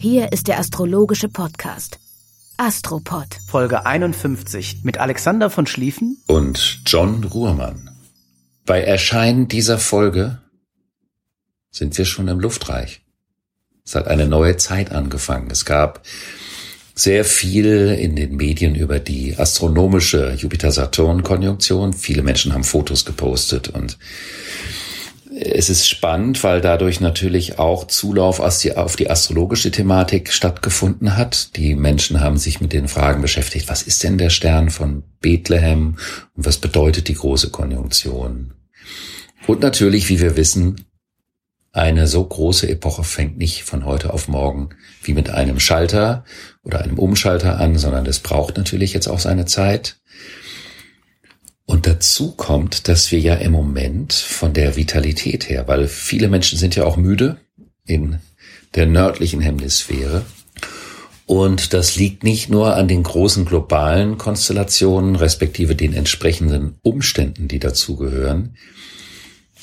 Hier ist der astrologische Podcast Astropod. Folge 51 mit Alexander von Schlieffen. und John Ruhrmann. Bei Erscheinen dieser Folge sind wir schon im Luftreich. Es hat eine neue Zeit angefangen. Es gab sehr viel in den Medien über die astronomische Jupiter-Saturn-Konjunktion. Viele Menschen haben Fotos gepostet und es ist spannend, weil dadurch natürlich auch Zulauf auf die astrologische Thematik stattgefunden hat. Die Menschen haben sich mit den Fragen beschäftigt, was ist denn der Stern von Bethlehem und was bedeutet die große Konjunktion? Und natürlich, wie wir wissen, eine so große Epoche fängt nicht von heute auf morgen wie mit einem Schalter oder einem Umschalter an, sondern es braucht natürlich jetzt auch seine Zeit. Und dazu kommt, dass wir ja im Moment von der Vitalität her, weil viele Menschen sind ja auch müde in der nördlichen Hemisphäre. Und das liegt nicht nur an den großen globalen Konstellationen, respektive den entsprechenden Umständen, die dazugehören,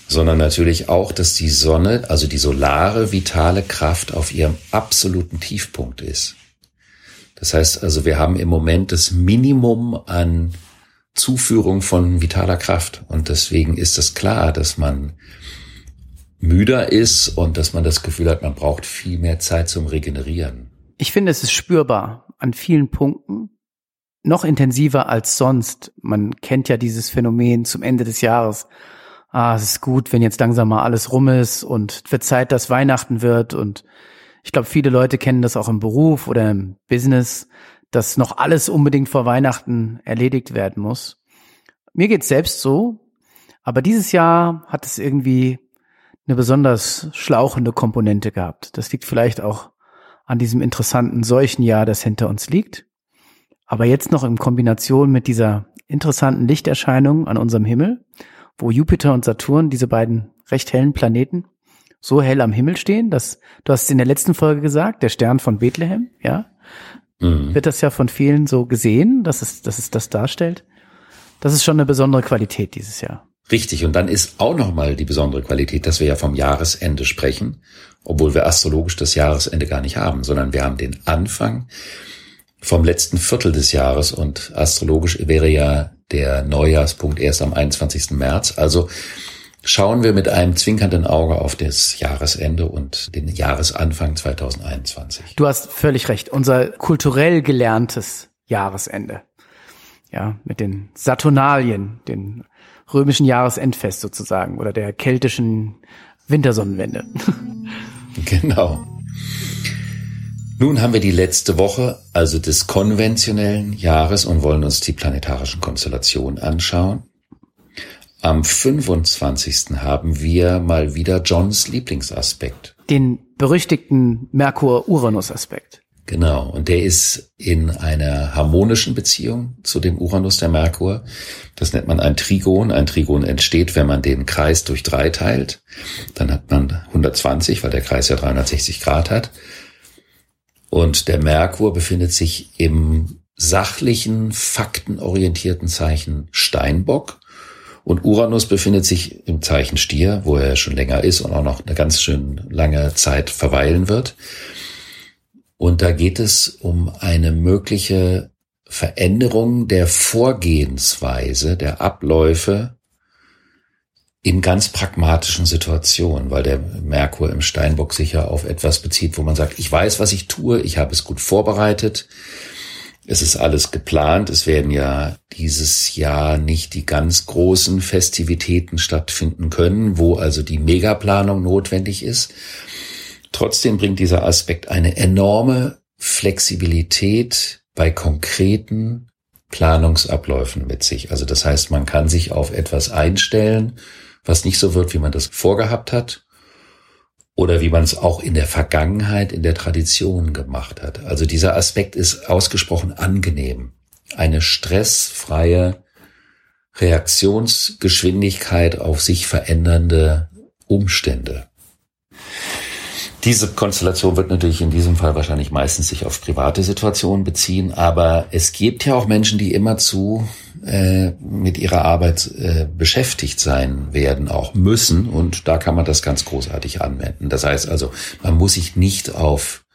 sondern natürlich auch, dass die Sonne, also die solare, vitale Kraft auf ihrem absoluten Tiefpunkt ist. Das heißt also, wir haben im Moment das Minimum an Zuführung von vitaler Kraft. Und deswegen ist es klar, dass man müder ist und dass man das Gefühl hat, man braucht viel mehr Zeit zum Regenerieren. Ich finde, es ist spürbar an vielen Punkten. Noch intensiver als sonst. Man kennt ja dieses Phänomen zum Ende des Jahres. Ah, es ist gut, wenn jetzt langsam mal alles rum ist und wird Zeit, dass Weihnachten wird. Und ich glaube, viele Leute kennen das auch im Beruf oder im Business, dass noch alles unbedingt vor Weihnachten erledigt werden muss. Mir geht's selbst so, aber dieses Jahr hat es irgendwie eine besonders schlauchende Komponente gehabt. Das liegt vielleicht auch an diesem interessanten Seuchenjahr, das hinter uns liegt. Aber jetzt noch in Kombination mit dieser interessanten Lichterscheinung an unserem Himmel, wo Jupiter und Saturn, diese beiden recht hellen Planeten, so hell am Himmel stehen, dass du hast es in der letzten Folge gesagt, der Stern von Bethlehem, ja, Mhm. wird das ja von vielen so gesehen, dass es, dass es das darstellt. Das ist schon eine besondere Qualität dieses Jahr. Richtig. Und dann ist auch nochmal die besondere Qualität, dass wir ja vom Jahresende sprechen, obwohl wir astrologisch das Jahresende gar nicht haben, sondern wir haben den Anfang vom letzten Viertel des Jahres und astrologisch wäre ja der Neujahrspunkt erst am 21. März. Also schauen wir mit einem zwinkernden Auge auf das Jahresende und den Jahresanfang 2021. Du hast völlig recht. Unser kulturell gelerntes Jahresende. Ja, mit den Saturnalien, den römischen Jahresendfest sozusagen oder der keltischen Wintersonnenwende. Genau. Nun haben wir die letzte Woche, also des konventionellen Jahres und wollen uns die planetarischen Konstellationen anschauen. Am 25. haben wir mal wieder Johns Lieblingsaspekt. Den berüchtigten Merkur-Uranus-Aspekt. Genau. Und der ist in einer harmonischen Beziehung zu dem Uranus der Merkur. Das nennt man ein Trigon. Ein Trigon entsteht, wenn man den Kreis durch drei teilt. Dann hat man 120, weil der Kreis ja 360 Grad hat. Und der Merkur befindet sich im sachlichen, faktenorientierten Zeichen Steinbock. Und Uranus befindet sich im Zeichen Stier, wo er schon länger ist und auch noch eine ganz schön lange Zeit verweilen wird. Und da geht es um eine mögliche Veränderung der Vorgehensweise, der Abläufe in ganz pragmatischen Situationen, weil der Merkur im Steinbock sich ja auf etwas bezieht, wo man sagt, ich weiß, was ich tue, ich habe es gut vorbereitet, es ist alles geplant, es werden ja dieses Jahr nicht die ganz großen Festivitäten stattfinden können, wo also die Megaplanung notwendig ist. Trotzdem bringt dieser Aspekt eine enorme Flexibilität bei konkreten Planungsabläufen mit sich. Also das heißt, man kann sich auf etwas einstellen, was nicht so wird, wie man das vorgehabt hat oder wie man es auch in der Vergangenheit in der Tradition gemacht hat. Also dieser Aspekt ist ausgesprochen angenehm. Eine stressfreie Reaktionsgeschwindigkeit auf sich verändernde Umstände. Diese Konstellation wird natürlich in diesem Fall wahrscheinlich meistens sich auf private Situationen beziehen, aber es gibt ja auch Menschen, die immerzu äh, mit ihrer Arbeit äh, beschäftigt sein werden, auch müssen und da kann man das ganz großartig anwenden. Das heißt also, man muss sich nicht auf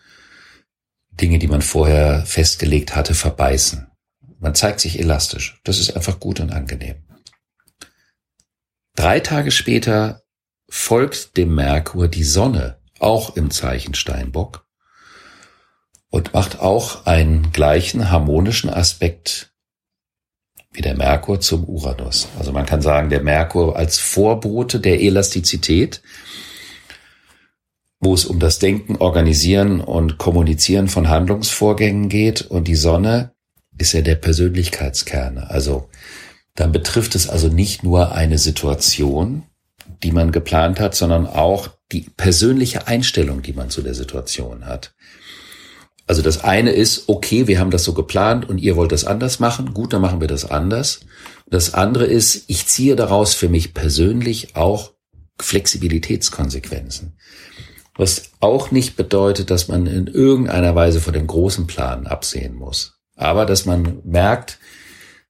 Dinge, die man vorher festgelegt hatte, verbeißen. Man zeigt sich elastisch. Das ist einfach gut und angenehm. Drei Tage später folgt dem Merkur die Sonne auch im Zeichen Steinbock und macht auch einen gleichen harmonischen Aspekt wie der Merkur zum Uranus. Also man kann sagen, der Merkur als Vorbote der Elastizität, wo es um das Denken, Organisieren und Kommunizieren von Handlungsvorgängen geht und die Sonne ist ja der Persönlichkeitskerne. Also dann betrifft es also nicht nur eine Situation, die man geplant hat, sondern auch die persönliche Einstellung, die man zu der Situation hat. Also das eine ist, okay, wir haben das so geplant und ihr wollt das anders machen, gut, dann machen wir das anders. Das andere ist, ich ziehe daraus für mich persönlich auch Flexibilitätskonsequenzen. Was auch nicht bedeutet, dass man in irgendeiner Weise von dem großen Plan absehen muss. Aber dass man merkt,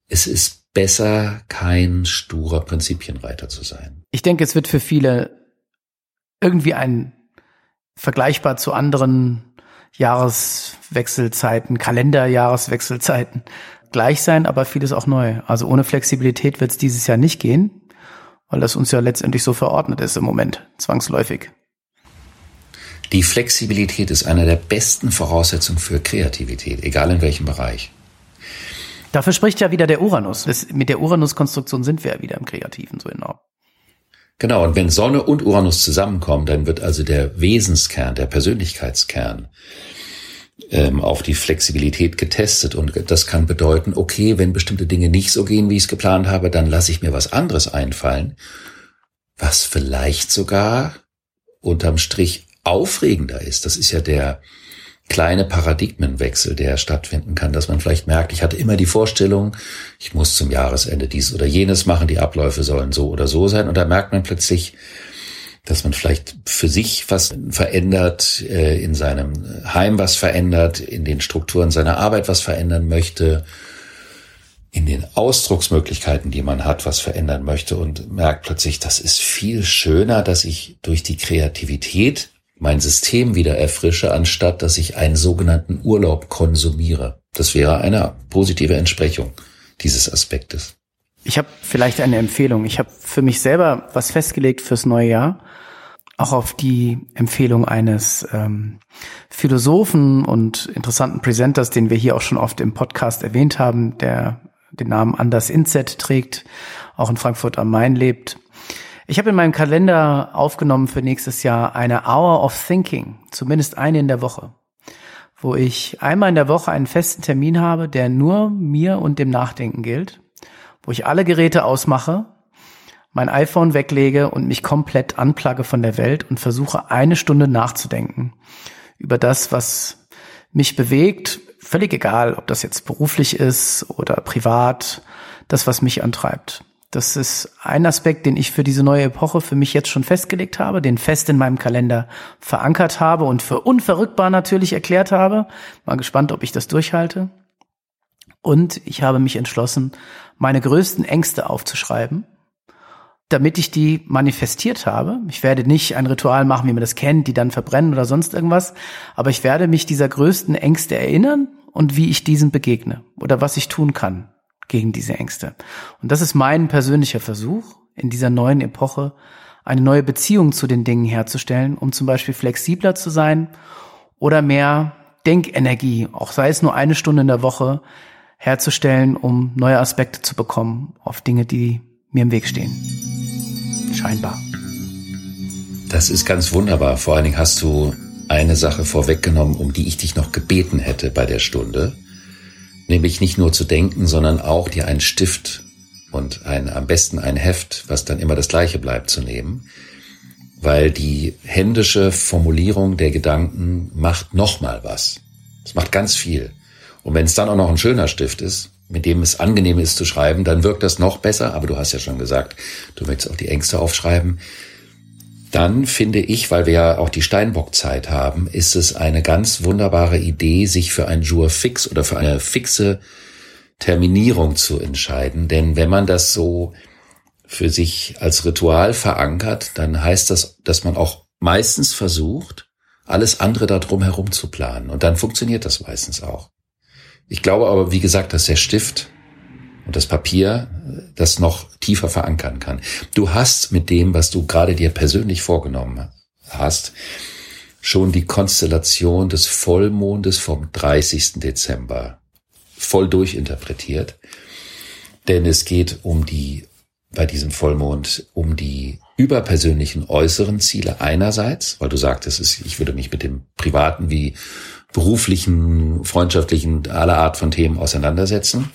es ist besser, kein sturer Prinzipienreiter zu sein. Ich denke, es wird für viele irgendwie ein vergleichbar zu anderen Jahreswechselzeiten, Kalenderjahreswechselzeiten gleich sein, aber vieles auch neu. Also ohne Flexibilität wird es dieses Jahr nicht gehen, weil das uns ja letztendlich so verordnet ist im Moment, zwangsläufig. Die Flexibilität ist eine der besten Voraussetzungen für Kreativität, egal in welchem Bereich. Dafür spricht ja wieder der Uranus. Das, mit der Uranus-Konstruktion sind wir ja wieder im Kreativen so enorm. Genau, und wenn Sonne und Uranus zusammenkommen, dann wird also der Wesenskern, der Persönlichkeitskern ähm, auf die Flexibilität getestet. Und das kann bedeuten, okay, wenn bestimmte Dinge nicht so gehen, wie ich es geplant habe, dann lasse ich mir was anderes einfallen, was vielleicht sogar unterm Strich aufregender ist. Das ist ja der kleine Paradigmenwechsel, der stattfinden kann, dass man vielleicht merkt, ich hatte immer die Vorstellung, ich muss zum Jahresende dies oder jenes machen, die Abläufe sollen so oder so sein. Und da merkt man plötzlich, dass man vielleicht für sich was verändert, äh, in seinem Heim was verändert, in den Strukturen seiner Arbeit was verändern möchte, in den Ausdrucksmöglichkeiten, die man hat, was verändern möchte und merkt plötzlich, das ist viel schöner, dass ich durch die Kreativität mein System wieder erfrische, anstatt dass ich einen sogenannten Urlaub konsumiere. Das wäre eine positive Entsprechung dieses Aspektes. Ich habe vielleicht eine Empfehlung. Ich habe für mich selber was festgelegt fürs neue Jahr, auch auf die Empfehlung eines ähm, Philosophen und interessanten Presenters, den wir hier auch schon oft im Podcast erwähnt haben, der den Namen Anders Inzet trägt, auch in Frankfurt am Main lebt. Ich habe in meinem Kalender aufgenommen für nächstes Jahr eine Hour of Thinking, zumindest eine in der Woche, wo ich einmal in der Woche einen festen Termin habe, der nur mir und dem Nachdenken gilt, wo ich alle Geräte ausmache, mein iPhone weglege und mich komplett anplage von der Welt und versuche eine Stunde nachzudenken über das, was mich bewegt, völlig egal, ob das jetzt beruflich ist oder privat, das, was mich antreibt. Das ist ein Aspekt, den ich für diese neue Epoche für mich jetzt schon festgelegt habe, den fest in meinem Kalender verankert habe und für unverrückbar natürlich erklärt habe. Mal gespannt, ob ich das durchhalte. Und ich habe mich entschlossen, meine größten Ängste aufzuschreiben, damit ich die manifestiert habe. Ich werde nicht ein Ritual machen, wie man das kennt, die dann verbrennen oder sonst irgendwas, aber ich werde mich dieser größten Ängste erinnern und wie ich diesen begegne oder was ich tun kann gegen diese Ängste. Und das ist mein persönlicher Versuch, in dieser neuen Epoche eine neue Beziehung zu den Dingen herzustellen, um zum Beispiel flexibler zu sein oder mehr Denkenergie, auch sei es nur eine Stunde in der Woche, herzustellen, um neue Aspekte zu bekommen auf Dinge, die mir im Weg stehen. Scheinbar. Das ist ganz wunderbar. Vor allen Dingen hast du eine Sache vorweggenommen, um die ich dich noch gebeten hätte bei der Stunde nämlich nicht nur zu denken, sondern auch dir einen Stift und ein, am besten ein Heft, was dann immer das gleiche bleibt, zu nehmen, weil die händische Formulierung der Gedanken macht nochmal was. Es macht ganz viel. Und wenn es dann auch noch ein schöner Stift ist, mit dem es angenehm ist zu schreiben, dann wirkt das noch besser. Aber du hast ja schon gesagt, du möchtest auch die Ängste aufschreiben. Dann finde ich, weil wir ja auch die Steinbock-Zeit haben, ist es eine ganz wunderbare Idee, sich für ein Jour fix oder für eine fixe Terminierung zu entscheiden. Denn wenn man das so für sich als Ritual verankert, dann heißt das, dass man auch meistens versucht, alles andere darum herum zu planen. Und dann funktioniert das meistens auch. Ich glaube aber, wie gesagt, dass der Stift und das Papier das noch tiefer verankern kann. Du hast mit dem, was du gerade dir persönlich vorgenommen hast, schon die Konstellation des Vollmondes vom 30. Dezember voll durchinterpretiert. Denn es geht um die, bei diesem Vollmond, um die überpersönlichen äußeren Ziele einerseits, weil du sagtest, ich würde mich mit dem privaten wie beruflichen, freundschaftlichen, aller Art von Themen auseinandersetzen.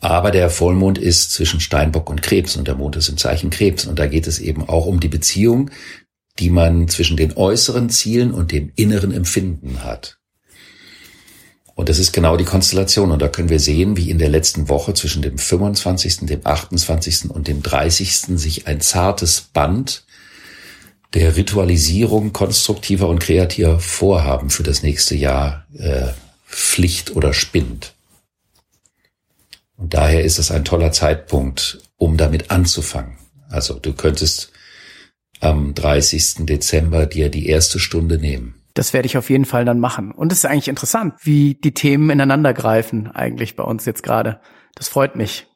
Aber der Vollmond ist zwischen Steinbock und Krebs und der Mond ist im Zeichen Krebs. Und da geht es eben auch um die Beziehung, die man zwischen den äußeren Zielen und dem inneren Empfinden hat. Und das ist genau die Konstellation. Und da können wir sehen, wie in der letzten Woche zwischen dem 25., dem 28. und dem 30. sich ein zartes Band der Ritualisierung konstruktiver und kreativer Vorhaben für das nächste Jahr äh, Pflicht oder spinnt. Und daher ist es ein toller Zeitpunkt, um damit anzufangen. Also du könntest am 30. Dezember dir die erste Stunde nehmen. Das werde ich auf jeden Fall dann machen. Und es ist eigentlich interessant, wie die Themen ineinander greifen eigentlich bei uns jetzt gerade. Das freut mich.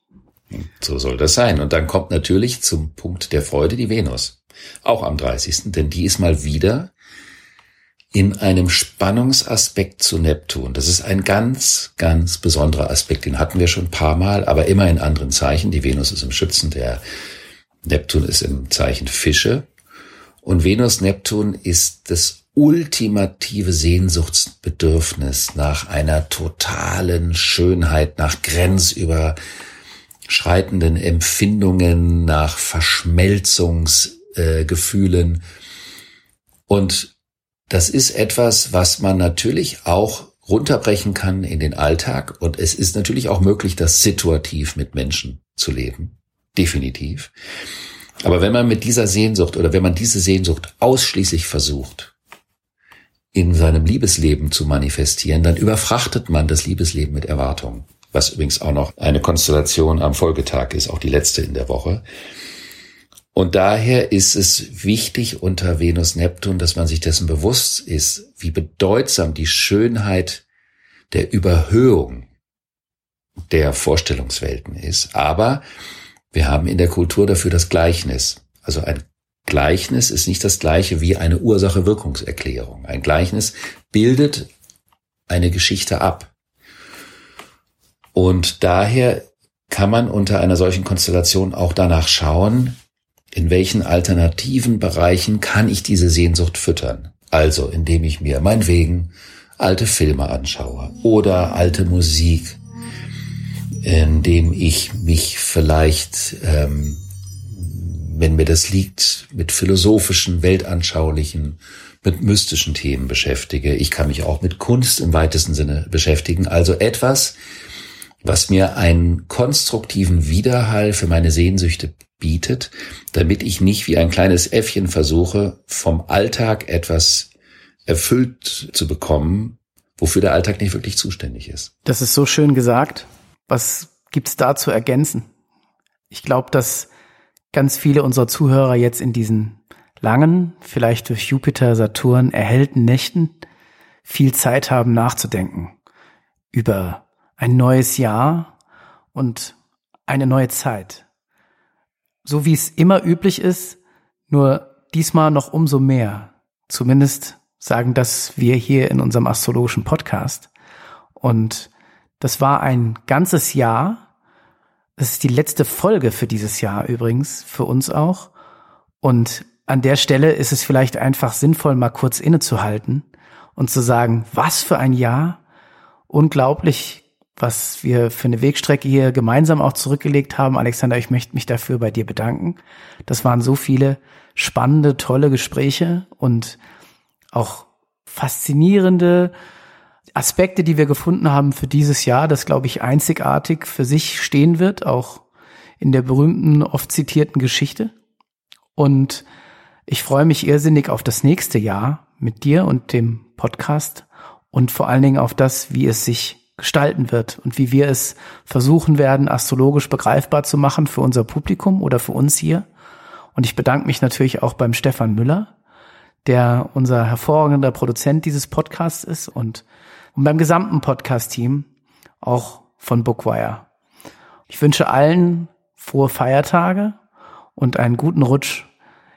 So soll das sein. Und dann kommt natürlich zum Punkt der Freude die Venus. Auch am 30. Denn die ist mal wieder in einem Spannungsaspekt zu Neptun. Das ist ein ganz, ganz besonderer Aspekt. Den hatten wir schon ein paar Mal, aber immer in anderen Zeichen. Die Venus ist im Schützen, der Neptun ist im Zeichen Fische. Und Venus-Neptun ist das ultimative Sehnsuchtsbedürfnis nach einer totalen Schönheit, nach grenzüberschreitenden Empfindungen, nach Verschmelzungs äh. Und das ist etwas, was man natürlich auch runterbrechen kann in den Alltag. Und es ist natürlich auch möglich, das situativ mit Menschen zu leben. Definitiv. Aber wenn man mit dieser Sehnsucht oder wenn man diese Sehnsucht ausschließlich versucht, in seinem Liebesleben zu manifestieren, dann überfrachtet man das Liebesleben mit Erwartungen. Was übrigens auch noch eine Konstellation am Folgetag ist, auch die letzte in der Woche. Und daher ist es wichtig unter Venus Neptun, dass man sich dessen bewusst ist, wie bedeutsam die Schönheit der Überhöhung der Vorstellungswelten ist. Aber wir haben in der Kultur dafür das Gleichnis. Also ein Gleichnis ist nicht das gleiche wie eine Ursache-Wirkungserklärung. Ein Gleichnis bildet eine Geschichte ab. Und daher kann man unter einer solchen Konstellation auch danach schauen, in welchen alternativen Bereichen kann ich diese Sehnsucht füttern? Also, indem ich mir meinetwegen alte Filme anschaue oder alte Musik, indem ich mich vielleicht, ähm, wenn mir das liegt, mit philosophischen, weltanschaulichen, mit mystischen Themen beschäftige. Ich kann mich auch mit Kunst im weitesten Sinne beschäftigen. Also etwas, was mir einen konstruktiven Widerhall für meine Sehnsüchte bietet, damit ich nicht wie ein kleines Äffchen versuche, vom Alltag etwas erfüllt zu bekommen, wofür der Alltag nicht wirklich zuständig ist. Das ist so schön gesagt. Was gibt's da zu ergänzen? Ich glaube, dass ganz viele unserer Zuhörer jetzt in diesen langen, vielleicht durch Jupiter, Saturn erhellten Nächten viel Zeit haben nachzudenken über ein neues Jahr und eine neue Zeit so wie es immer üblich ist, nur diesmal noch umso mehr. Zumindest sagen das wir hier in unserem astrologischen Podcast. Und das war ein ganzes Jahr. Das ist die letzte Folge für dieses Jahr übrigens, für uns auch. Und an der Stelle ist es vielleicht einfach sinnvoll, mal kurz innezuhalten und zu sagen, was für ein Jahr. Unglaublich, was wir für eine Wegstrecke hier gemeinsam auch zurückgelegt haben. Alexander, ich möchte mich dafür bei dir bedanken. Das waren so viele spannende, tolle Gespräche und auch faszinierende Aspekte, die wir gefunden haben für dieses Jahr, das, glaube ich, einzigartig für sich stehen wird, auch in der berühmten, oft zitierten Geschichte. Und ich freue mich irrsinnig auf das nächste Jahr mit dir und dem Podcast und vor allen Dingen auf das, wie es sich gestalten wird und wie wir es versuchen werden, astrologisch begreifbar zu machen für unser Publikum oder für uns hier. Und ich bedanke mich natürlich auch beim Stefan Müller, der unser hervorragender Produzent dieses Podcasts ist und, und beim gesamten Podcast-Team, auch von Bookwire. Ich wünsche allen frohe Feiertage und einen guten Rutsch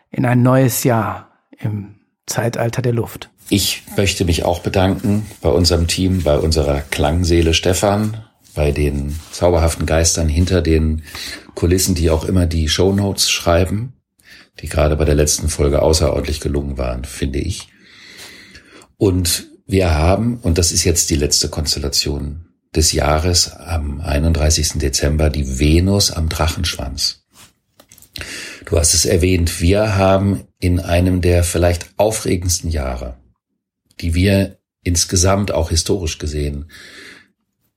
in ein neues Jahr im Zeitalter der Luft. Ich möchte mich auch bedanken bei unserem Team, bei unserer Klangseele Stefan, bei den zauberhaften Geistern hinter den Kulissen, die auch immer die Shownotes schreiben, die gerade bei der letzten Folge außerordentlich gelungen waren, finde ich. Und wir haben, und das ist jetzt die letzte Konstellation des Jahres, am 31. Dezember die Venus am Drachenschwanz. Du hast es erwähnt, wir haben in einem der vielleicht aufregendsten Jahre die wir insgesamt auch historisch gesehen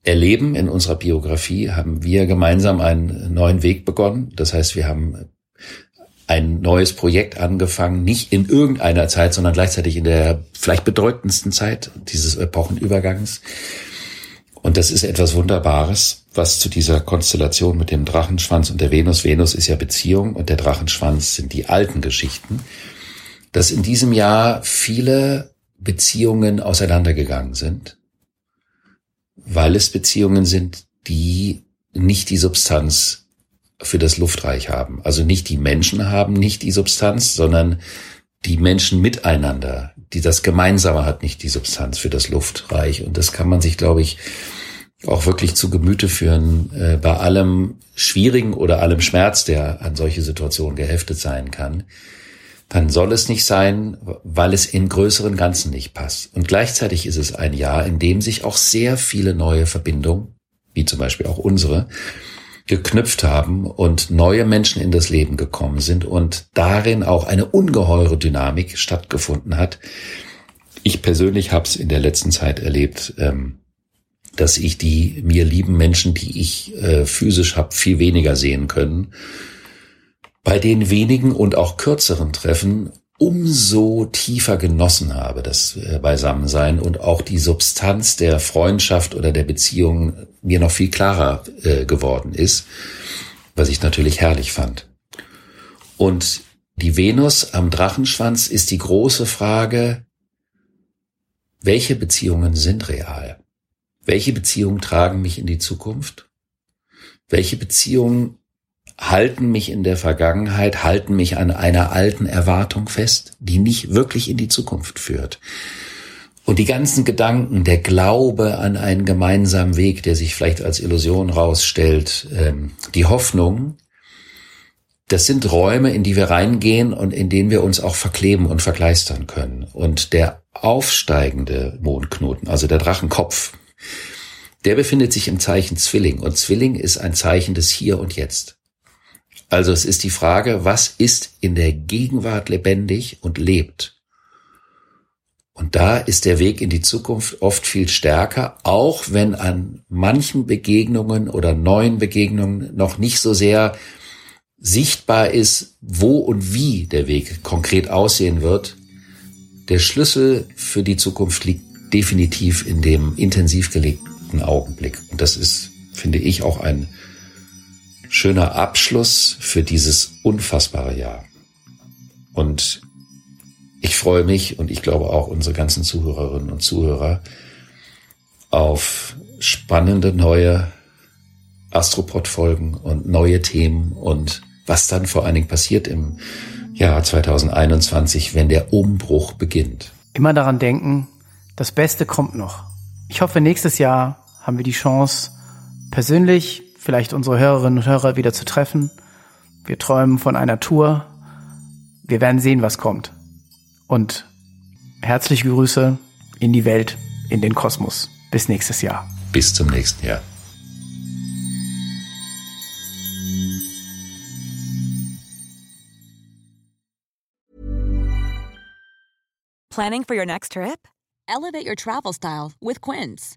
erleben in unserer Biografie, haben wir gemeinsam einen neuen Weg begonnen. Das heißt, wir haben ein neues Projekt angefangen, nicht in irgendeiner Zeit, sondern gleichzeitig in der vielleicht bedeutendsten Zeit dieses Epochenübergangs. Und das ist etwas Wunderbares, was zu dieser Konstellation mit dem Drachenschwanz und der Venus, Venus ist ja Beziehung und der Drachenschwanz sind die alten Geschichten, dass in diesem Jahr viele Beziehungen auseinandergegangen sind, weil es Beziehungen sind, die nicht die Substanz für das Luftreich haben. Also nicht die Menschen haben nicht die Substanz, sondern die Menschen miteinander, die das Gemeinsame hat nicht die Substanz für das Luftreich. Und das kann man sich, glaube ich, auch wirklich zu Gemüte führen, äh, bei allem Schwierigen oder allem Schmerz, der an solche Situationen geheftet sein kann dann soll es nicht sein, weil es in größeren Ganzen nicht passt. Und gleichzeitig ist es ein Jahr, in dem sich auch sehr viele neue Verbindungen, wie zum Beispiel auch unsere, geknüpft haben und neue Menschen in das Leben gekommen sind und darin auch eine ungeheure Dynamik stattgefunden hat. Ich persönlich habe es in der letzten Zeit erlebt, ähm, dass ich die mir lieben Menschen, die ich äh, physisch habe, viel weniger sehen können bei den wenigen und auch kürzeren Treffen umso tiefer genossen habe, das äh, Beisammensein und auch die Substanz der Freundschaft oder der Beziehung mir noch viel klarer äh, geworden ist, was ich natürlich herrlich fand. Und die Venus am Drachenschwanz ist die große Frage, welche Beziehungen sind real? Welche Beziehungen tragen mich in die Zukunft? Welche Beziehungen halten mich in der Vergangenheit, halten mich an einer alten Erwartung fest, die nicht wirklich in die Zukunft führt. Und die ganzen Gedanken, der Glaube an einen gemeinsamen Weg, der sich vielleicht als Illusion rausstellt, ähm, die Hoffnung, das sind Räume, in die wir reingehen und in denen wir uns auch verkleben und verkleistern können. Und der aufsteigende Mondknoten, also der Drachenkopf, der befindet sich im Zeichen Zwilling. Und Zwilling ist ein Zeichen des Hier und Jetzt. Also es ist die Frage, was ist in der Gegenwart lebendig und lebt? Und da ist der Weg in die Zukunft oft viel stärker, auch wenn an manchen Begegnungen oder neuen Begegnungen noch nicht so sehr sichtbar ist, wo und wie der Weg konkret aussehen wird. Der Schlüssel für die Zukunft liegt definitiv in dem intensiv gelegten Augenblick. Und das ist, finde ich, auch ein schöner Abschluss für dieses unfassbare Jahr. Und ich freue mich und ich glaube auch unsere ganzen Zuhörerinnen und Zuhörer auf spannende neue Astropod-Folgen und neue Themen und was dann vor allen Dingen passiert im Jahr 2021, wenn der Umbruch beginnt. Immer daran denken, das Beste kommt noch. Ich hoffe, nächstes Jahr haben wir die Chance, persönlich vielleicht unsere Hörerinnen und Hörer wieder zu treffen. Wir träumen von einer Tour. Wir werden sehen, was kommt. Und herzliche Grüße in die Welt, in den Kosmos. Bis nächstes Jahr. Bis zum nächsten Jahr. Planning for your next trip? Elevate your travel style with Quince.